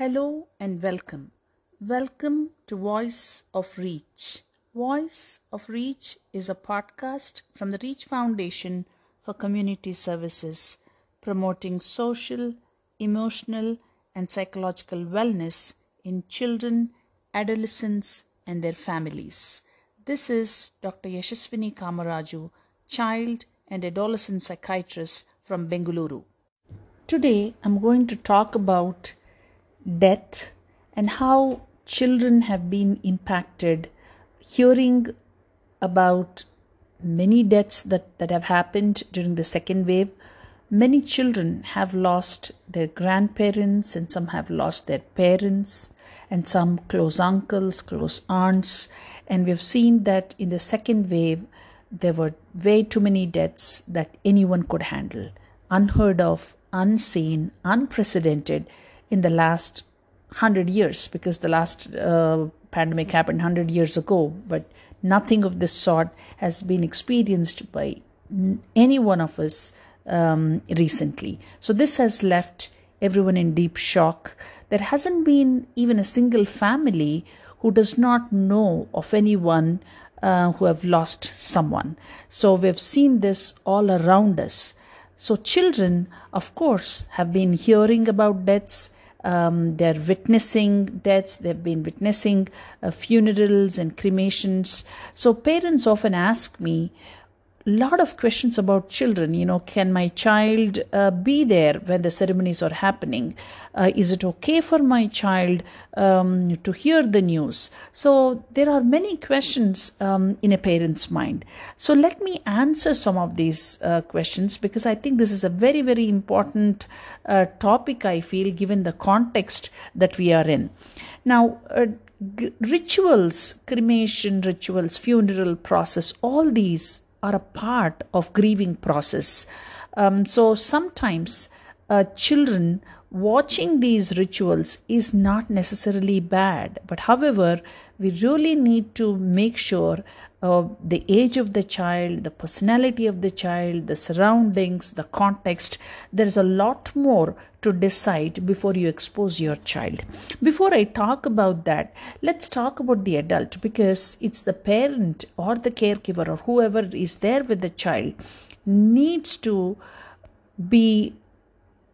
Hello and welcome. Welcome to Voice of Reach. Voice of Reach is a podcast from the Reach Foundation for Community Services promoting social, emotional, and psychological wellness in children, adolescents, and their families. This is Dr. Yashaswini Kamaraju, child and adolescent psychiatrist from Bengaluru. Today, I'm going to talk about death and how children have been impacted hearing about many deaths that, that have happened during the second wave. Many children have lost their grandparents and some have lost their parents and some close uncles close aunts. And we've seen that in the second wave there were way too many deaths that anyone could handle. Unheard of unseen unprecedented in the last 100 years because the last uh, pandemic happened 100 years ago but nothing of this sort has been experienced by any one of us um, recently. So this has left everyone in deep shock. There hasn't been even a single family who does not know of anyone uh, who have lost someone. So we've seen this all around us. So children of course have been hearing about deaths um, they're witnessing deaths, they've been witnessing uh, funerals and cremations. So, parents often ask me, lot of questions about children you know can my child uh, be there when the ceremonies are happening? Uh, is it okay for my child um, to hear the news? So there are many questions um, in a parent's mind. So let me answer some of these uh, questions because i think this is a very very important uh, topic i feel given the context that we are in. Now uh, rituals cremation rituals funeral process all these are a part of grieving process. Um, so sometimes uh, children watching these rituals is not necessarily bad but however we really need to make sure uh, the age of the child, the personality of the child, the surroundings, the context. There is a lot more to decide before you expose your child. Before I talk about that, let's talk about the adult because it's the parent or the caregiver or whoever is there with the child needs to be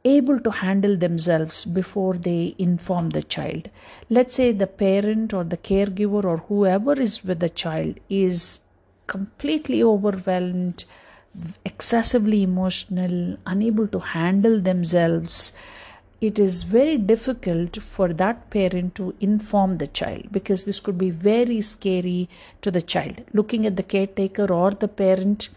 able to handle themselves before they inform the child. Let's say the parent or the caregiver or whoever is with the child is completely overwhelmed, excessively emotional, unable to handle themselves. It is very difficult for that parent to inform the child because this could be very scary to the child. Looking at the caretaker or the parent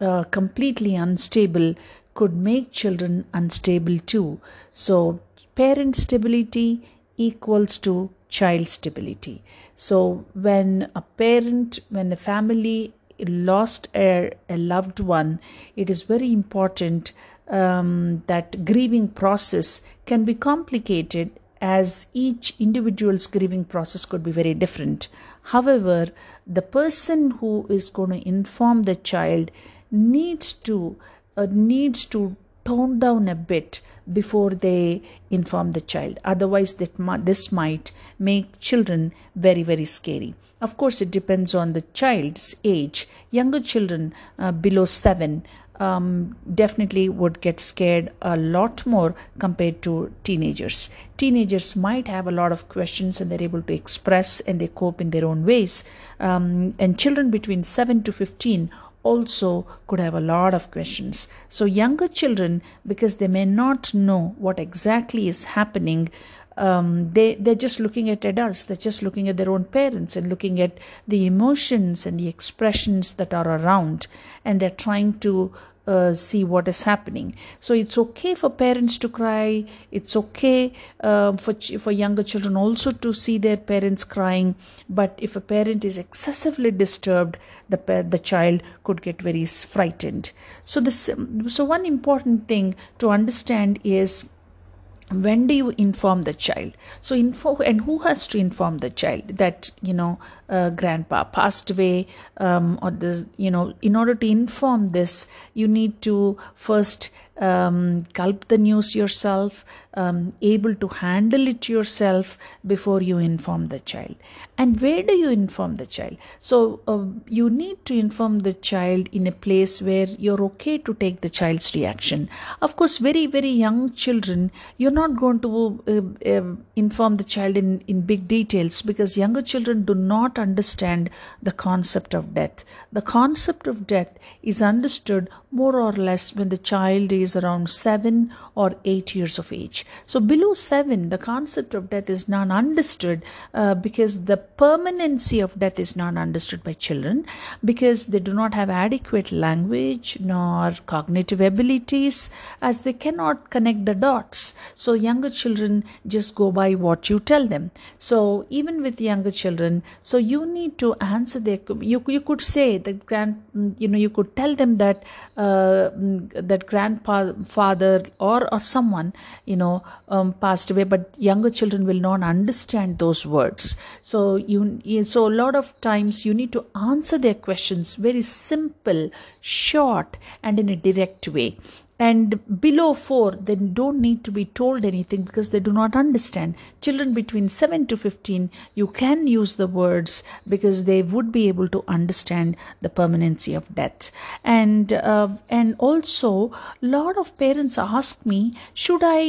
uh, completely unstable could make children unstable too. So, parent stability equals to child stability. So, when a parent, when a family lost a, a loved one, it is very important um, that grieving process can be complicated as each individual's grieving process could be very different. However, the person who is going to inform the child needs to uh, needs to tone down a bit before they inform the child otherwise that this might make children very very scary of course it depends on the child's age younger children uh, below 7 um, definitely would get scared a lot more compared to teenagers. Teenagers might have a lot of questions and they're able to express and they cope in their own ways. Um, and children between 7 to 15 also could have a lot of questions. So, younger children, because they may not know what exactly is happening, um, they they're just looking at adults. They're just looking at their own parents and looking at the emotions and the expressions that are around, and they're trying to uh, see what is happening. So it's okay for parents to cry. It's okay uh, for ch- for younger children also to see their parents crying. But if a parent is excessively disturbed, the pa- the child could get very frightened. So this so one important thing to understand is when do you inform the child so info and who has to inform the child that you know uh, grandpa passed away um, or this you know in order to inform this you need to first um, gulp the news yourself, um, able to handle it yourself before you inform the child. And where do you inform the child? So, uh, you need to inform the child in a place where you're okay to take the child's reaction. Of course, very, very young children, you're not going to uh, uh, inform the child in, in big details because younger children do not understand the concept of death. The concept of death is understood more or less when the child is around 7 or 8 years of age. So, below 7, the concept of death is not understood uh, because the permanency of death is not understood by children because they do not have adequate language nor cognitive abilities as they cannot connect the dots. So, younger children just go by what you tell them. So, even with younger children, so you need to answer their, you, you could say that grand, you know, you could tell them that. Uh, that grandfather or or someone you know um, passed away but younger children will not understand those words so you so a lot of times you need to answer their questions very simple short and in a direct way and below 4 they don't need to be told anything because they do not understand children between 7 to 15 you can use the words because they would be able to understand the permanency of death and uh, and also lot of parents ask me should i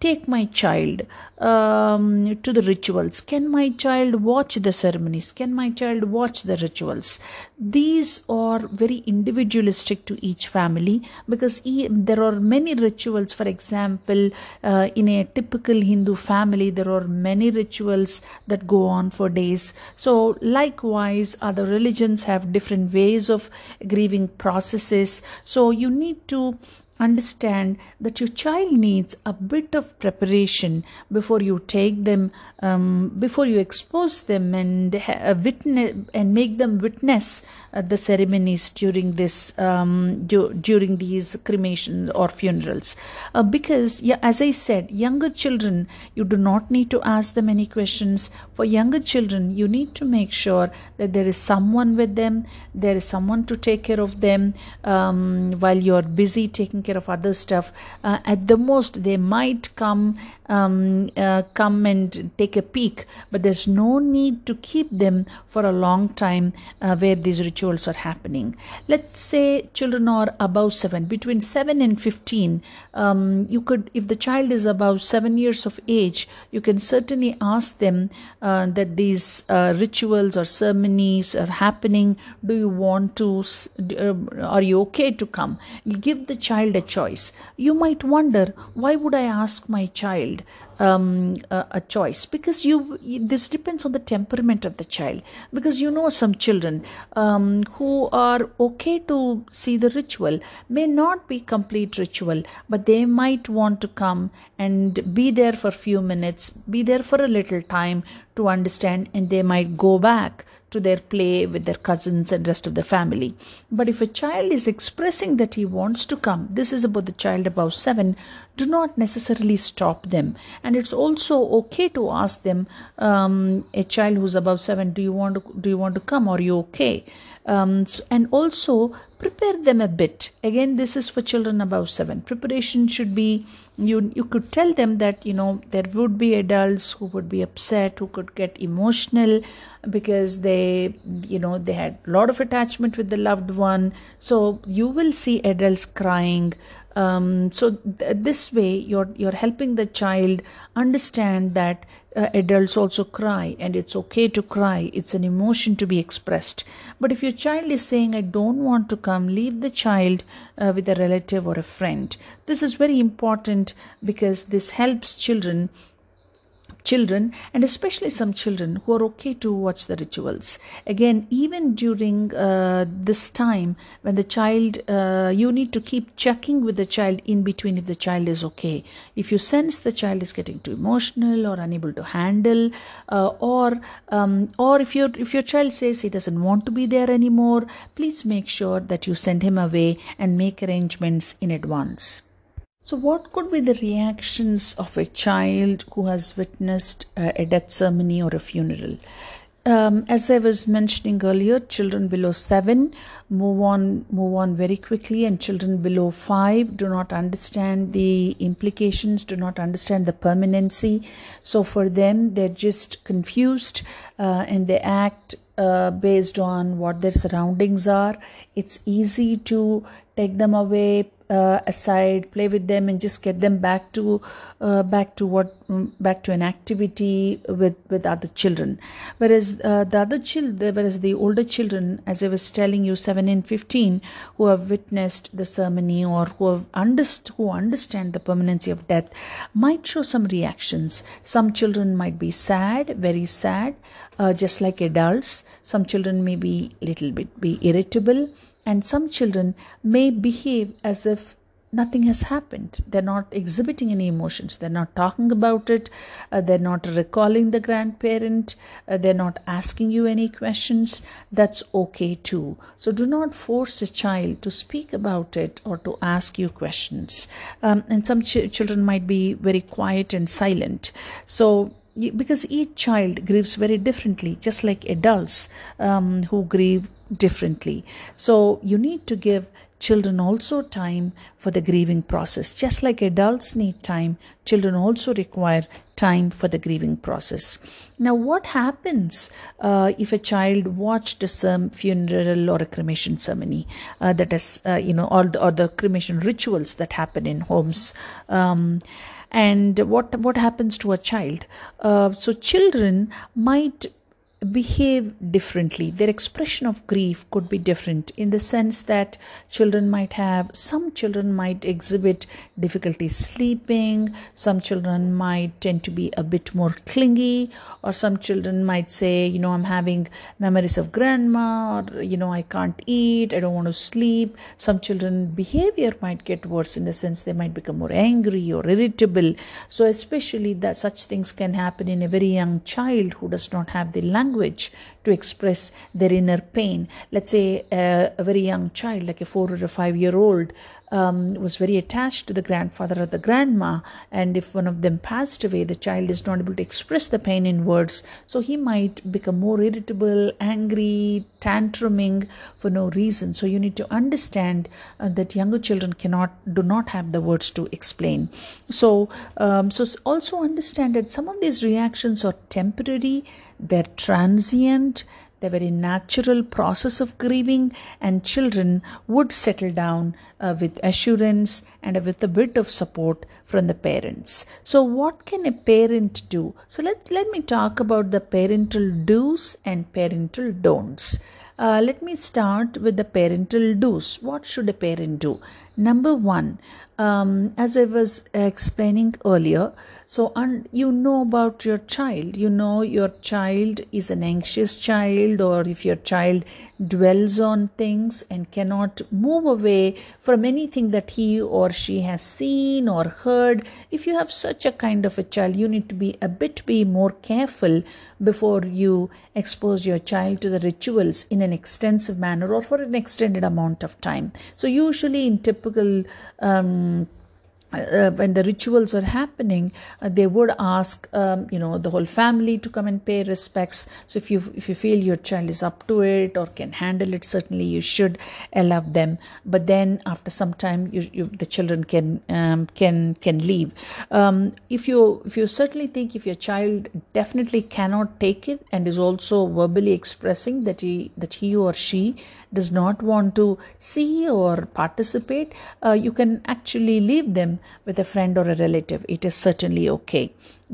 take my child um, to the rituals? Can my child watch the ceremonies? Can my child watch the rituals? These are very individualistic to each family because there are many rituals. For example, uh, in a typical Hindu family, there are many rituals that go on for days. So, likewise, other religions have different ways of grieving processes. So, you need to understand that your child needs a bit of preparation before you take them um, before you expose them and uh, witness and make them witness uh, the ceremonies during this um, du- during these cremations or funerals. Uh, because yeah as i said younger children you do not need to ask them any questions. For younger children you need to make sure that there is someone with them there is someone to take care of them um, while you're busy taking care of other stuff uh, at the most they might come um, uh, come and take a peek, but there's no need to keep them for a long time uh, where these rituals are happening. Let's say children are above seven, between seven and 15. Um, you could, if the child is above seven years of age, you can certainly ask them uh, that these uh, rituals or ceremonies are happening. Do you want to, uh, are you okay to come? Give the child a choice. You might wonder, why would I ask my child? Child um, a, a, choice because you this depends on the temperament of the child because you know some children um, who are okay to see the ritual may not be complete ritual but they might want to come and be there for a few minutes be there for a little time to understand and they might go back to their play with their cousins and rest of the family. But if a child is expressing that he wants to come, this is about the child above seven, do not necessarily stop them. And it's also okay to ask them, um, a child who's above seven, do you want to do you want to come? Are you okay? Um, so, and also prepare them a bit again this is for children above 7 preparation should be you you could tell them that you know there would be adults who would be upset who could get emotional because they you know they had a lot of attachment with the loved one so you will see adults crying um, so th- this way you're you're helping the child understand that uh, adults also cry and it's okay to cry. It's an emotion to be expressed. But if your child is saying i don't want to come leave the child uh, with a relative or a friend. This is very important because this helps children children and especially some children who are okay to watch the rituals. Again even during uh, this time when the child uh, you need to keep checking with the child in between if the child is okay. If you sense the child is getting too emotional or unable to handle uh, or um, or if your if your child says he doesn't want to be there anymore please make sure that you send him away and make arrangements in advance so, what could be the reactions of a child who has witnessed a death ceremony or a funeral? um, as I was mentioning earlier, children below seven move on move on very quickly, and children below five do not understand the implications, do not understand the permanency. So for them, they're just confused uh, and they act uh, based on what their surroundings are. It's easy to take them away, uh, aside play with them and just get them back to uh, back to what um, back to an activity with with other children. Whereas uh, the other children whereas the older children as i was telling you 7 and 15 who have witnessed the ceremony or who have underst- who understand the permanency of death might show some reactions. Some children might be sad very sad uh, just like adults. Some children may be a little bit be irritable and some children may behave as if nothing has happened. They're not exhibiting any emotions. They're not talking about it. Uh, they're not recalling the grandparent. Uh, they're not asking you any questions. That's okay too. So do not force a child to speak about it or to ask you questions. Um, and some ch- children might be very quiet and silent. So because each child grieves very differently, just like adults um, who grieve differently. So you need to give children also time for the grieving process. Just like adults need time, children also require time for the grieving process. Now, what happens uh, if a child watched some funeral or a cremation ceremony? Uh, that is, uh, you know, all the, or the cremation rituals that happen in homes. Um, and what what happens to a child? Uh, so children might behave differently. Their expression of grief could be different in the sense that children might have, some children might exhibit difficulty sleeping, some children might tend to be a bit more clingy, or some children might say, you know, I'm having memories of grandma, or, you know, I can't eat, I don't want to sleep. Some children behavior might get worse in the sense they might become more angry or irritable. So, especially that such things can happen in a very young child who does not have the language language to express their inner pain. Let's say uh, a very young child, like a four or a five year old, um, was very attached to the grandfather or the grandma, and if one of them passed away, the child is not able to express the pain in words, so he might become more irritable, angry, tantruming for no reason. So you need to understand uh, that younger children cannot do not have the words to explain. So um, so also understand that some of these reactions are temporary, they're transient the very natural process of grieving, and children would settle down uh, with assurance and with a bit of support from the parents. So, what can a parent do? So, let let me talk about the parental do's and parental don'ts. Uh, let me start with the parental do's. What should a parent do? Number one, um, as I was explaining earlier, so un- you know about your child. You know your child is an anxious child, or if your child dwells on things and cannot move away from anything that he or she has seen or heard. If you have such a kind of a child, you need to be a bit be more careful before you expose your child to the rituals in an extensive manner or for an extended amount of time. So usually in typical um, uh, when the rituals are happening, uh, they would ask, um, you know, the whole family to come and pay respects. So if you if you feel your child is up to it or can handle it, certainly you should allow them. But then after some time, you, you the children can um, can can leave. Um, if you if you certainly think if your child definitely cannot take it and is also verbally expressing that he that he or she does not want to see or participate, uh, you can actually leave them with a friend or a relative. It is certainly okay.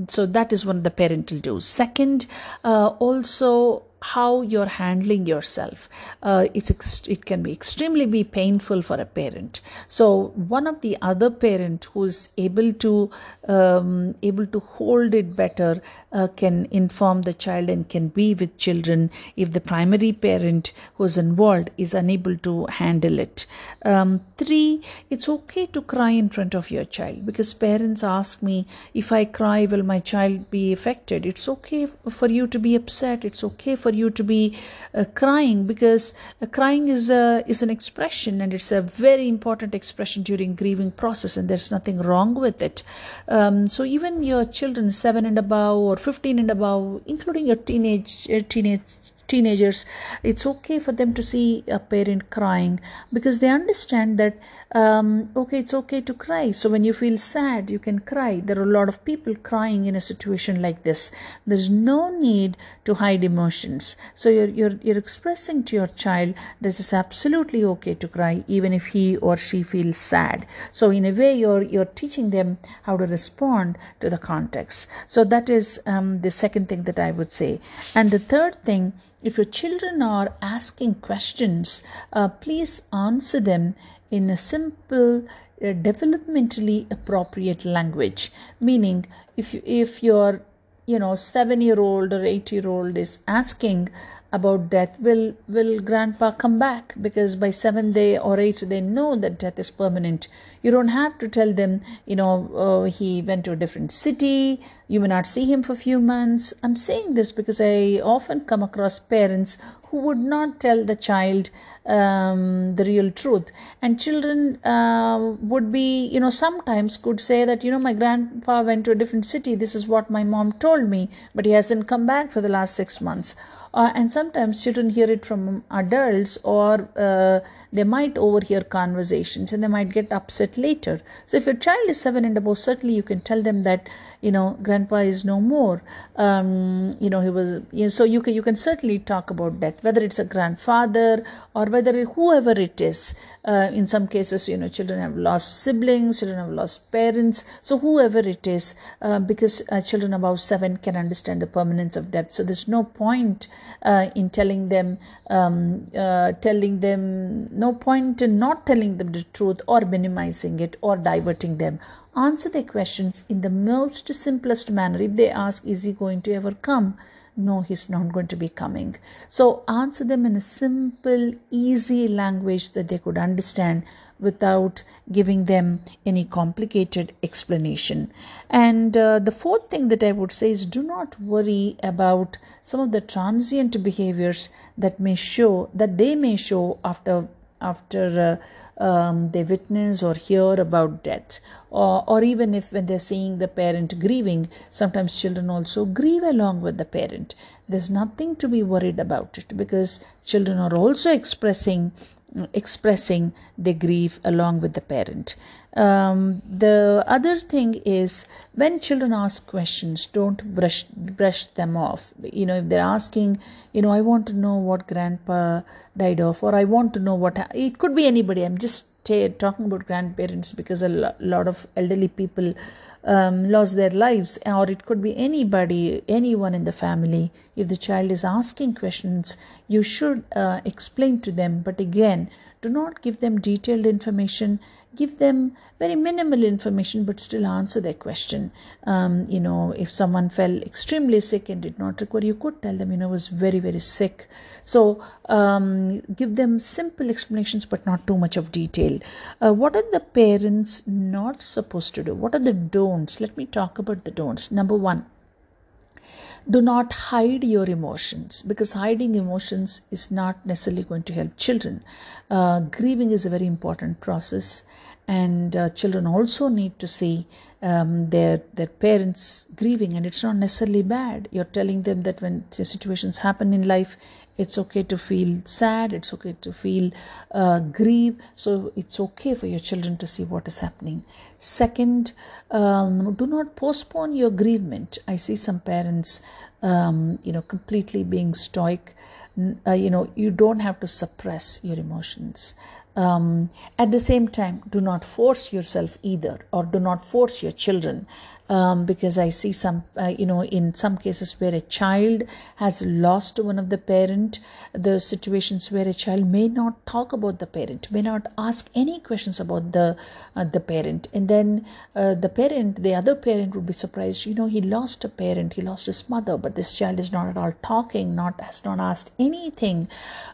So that is one of the parental do's. Second, uh, also how you're handling yourself. Uh, it's ex- it can be extremely be painful for a parent. So one of the other parent who's able to um, able to hold it better uh, can inform the child and can be with children if the primary parent who's involved is unable to handle it. Um, three, it's okay to cry in front of your child because parents ask me if I cry, will my child be affected? It's okay for you to be upset. It's okay for for you to be uh, crying because uh, crying is a is an expression and it's a very important expression during grieving process and there's nothing wrong with it. Um, so even your children 7 and above or 15 and above including your teenage uh, teenage teenagers it's okay for them to see a parent crying because they understand that um, okay it's okay to cry. So when you feel sad you can cry. There are a lot of people crying in a situation like this. There's no need to hide emotions. So you're you're, you're expressing to your child this is absolutely okay to cry even if he or she feels sad. So in a way you're you're teaching them how to respond to the context. So that is um, the second thing that i would say. And the third thing if your children are asking questions, uh, please answer them in a simple, uh, developmentally appropriate language. Meaning, if you, if your you know seven year old or eight year old is asking about death will will grandpa come back? Because by seven day or eight they know that death is permanent. You don't have to tell them you know uh, he went to a different city. You may not see him for a few months. I'm saying this because i often come across parents who would not tell the child um, the real truth. And children uh, would be you know sometimes could say that you know my grandpa went to a different city. This is what my mom told me. But he hasn't come back for the last six months uh, and sometimes children hear it from adults or uh, they might overhear conversations and they might get upset later. So if your child is seven and above certainly you can tell them that you know grandpa is no more. Um, you know he was you know, so you can you can certainly talk about death whether it's a grandfather or whether whoever it is uh, in some cases you know children have lost siblings children have lost parents so whoever it is uh, because uh, children above 7 can understand the permanence of death so there's no point uh, in telling them um, uh, telling them no point in not telling them the truth or minimizing it or diverting them answer their questions in the most simplest manner. If they ask, Is he going to ever come? No, he's not going to be coming. So answer them in a simple, easy language that they could understand without giving them any complicated explanation. And uh, the fourth thing that I would say is do not worry about some of the transient behaviors that may show that they may show after after uh, um, they witness or hear about death. Or, or even if when they're seeing the parent grieving sometimes children also grieve along with the parent. There's nothing to be worried about it because children are also expressing expressing their grief along with the parent um, the other thing is when children ask questions don't brush brush them off. You know if they're asking you know i want to know what grandpa died of or i want to know what it could be anybody. I'm just t- talking about grandparents because a lot of elderly people um, lost their lives or it could be anybody anyone in the family. If the child is asking questions you should uh, explain to them. But again do not give them detailed information give them very minimal information but still answer their question. Um, you know if someone fell extremely sick and did not require you could tell them you know was very very sick. So um, give them simple explanations but not too much of detail. Uh, what are the parents not supposed to do? What are the don'ts? Let me talk about the don'ts. Number one do not hide your emotions because hiding emotions is not necessarily going to help children. Uh, grieving is a very important process, and uh, children also need to see um, their their parents grieving, and it's not necessarily bad. You're telling them that when situations happen in life, it's okay to feel sad. It's okay to feel uh, grieve. So it's okay for your children to see what is happening. Second um, do not postpone your grievement. I see some parents um, you know completely being stoic. Uh, you know you don't have to suppress your emotions. Um, at the same time do not force yourself either or do not force your children um, because I see some, uh, you know, in some cases where a child has lost one of the parent, the situations where a child may not talk about the parent, may not ask any questions about the uh, the parent, and then uh, the parent, the other parent, would be surprised. You know, he lost a parent, he lost his mother, but this child is not at all talking, not has not asked anything.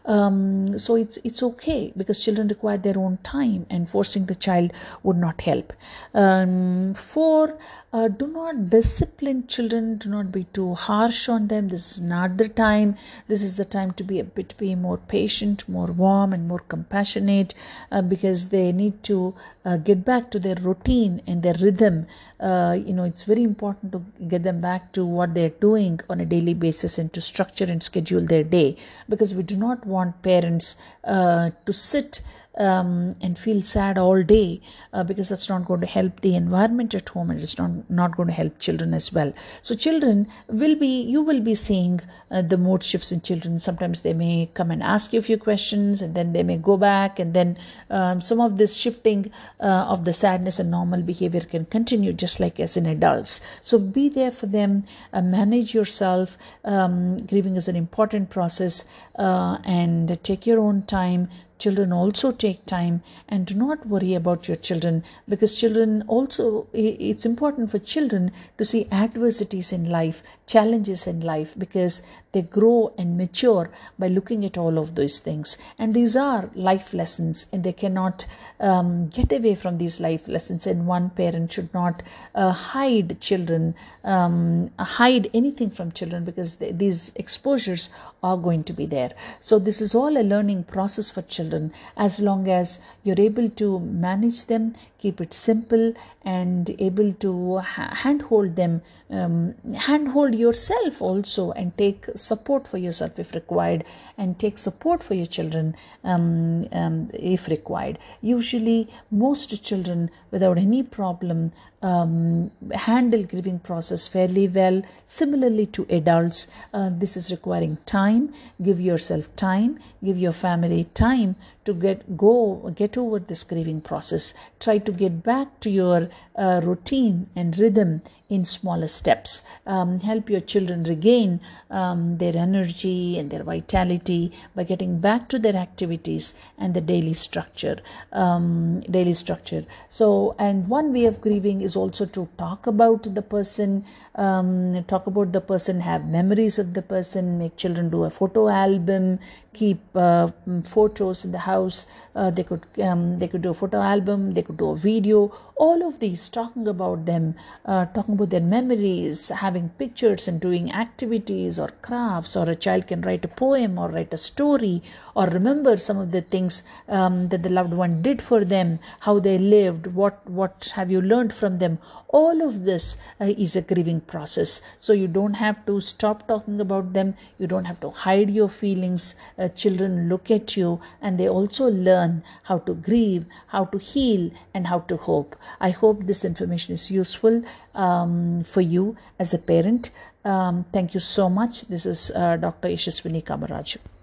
Um, so it's it's okay because children require their own time, and forcing the child would not help. Um, for uh, do not discipline children. Do not be too harsh on them. This is not the time. This is the time to be a bit be more patient more warm and more compassionate uh, because they need to uh, get back to their routine and their rhythm. Uh, you know it's very important to get them back to what they're doing on a daily basis and to structure and schedule their day because we do not want parents uh, to sit um, and feel sad all day uh, because that's not going to help the environment at home and it's not, not going to help children as well. So, children will be, you will be seeing uh, the mood shifts in children. Sometimes they may come and ask you a few questions and then they may go back, and then um, some of this shifting uh, of the sadness and normal behavior can continue just like as in adults. So, be there for them, uh, manage yourself. Um, grieving is an important process uh, and take your own time children also take time and do not worry about your children because children also it's important for children to see adversities in life challenges in life because they grow and mature by looking at all of those things. And these are life lessons and they cannot um, get away from these life lessons and one parent should not uh, hide children um, hide anything from children because these exposures are going to be there. So this is all a learning process for children. As long as you're able to manage them keep it simple and able to ha- handhold them um, handhold yourself also and take support for yourself if required and take support for your children um, um, if required. Usually most children without any problem um, handle grieving process fairly well. Similarly to adults uh, this is requiring time. Give yourself time. Give your family time to get go get over this grieving process. Try to get back to your uh, routine and rhythm in smaller steps um, help your children regain um, their energy and their vitality by getting back to their activities and the daily structure um, daily structure so and one way of grieving is also to talk about the person um, talk about the person, have memories of the person, make children do a photo album, keep uh, photos in the house. Uh, they could um, they could do a photo album, they could do a video. All of these talking about them, uh, talking about their memories, having pictures and doing activities or crafts, or a child can write a poem or write a story or remember some of the things um, that the loved one did for them, how they lived, what what have you learned from them. All of this uh, is a grieving process. So you don't have to stop talking about them. You don't have to hide your feelings. Uh, children look at you and they also learn how to grieve, how to heal, and how to hope. I hope this information is useful um, for you as a parent. Um, thank you so much. This is uh, Dr. Yashaswini Kamaraju.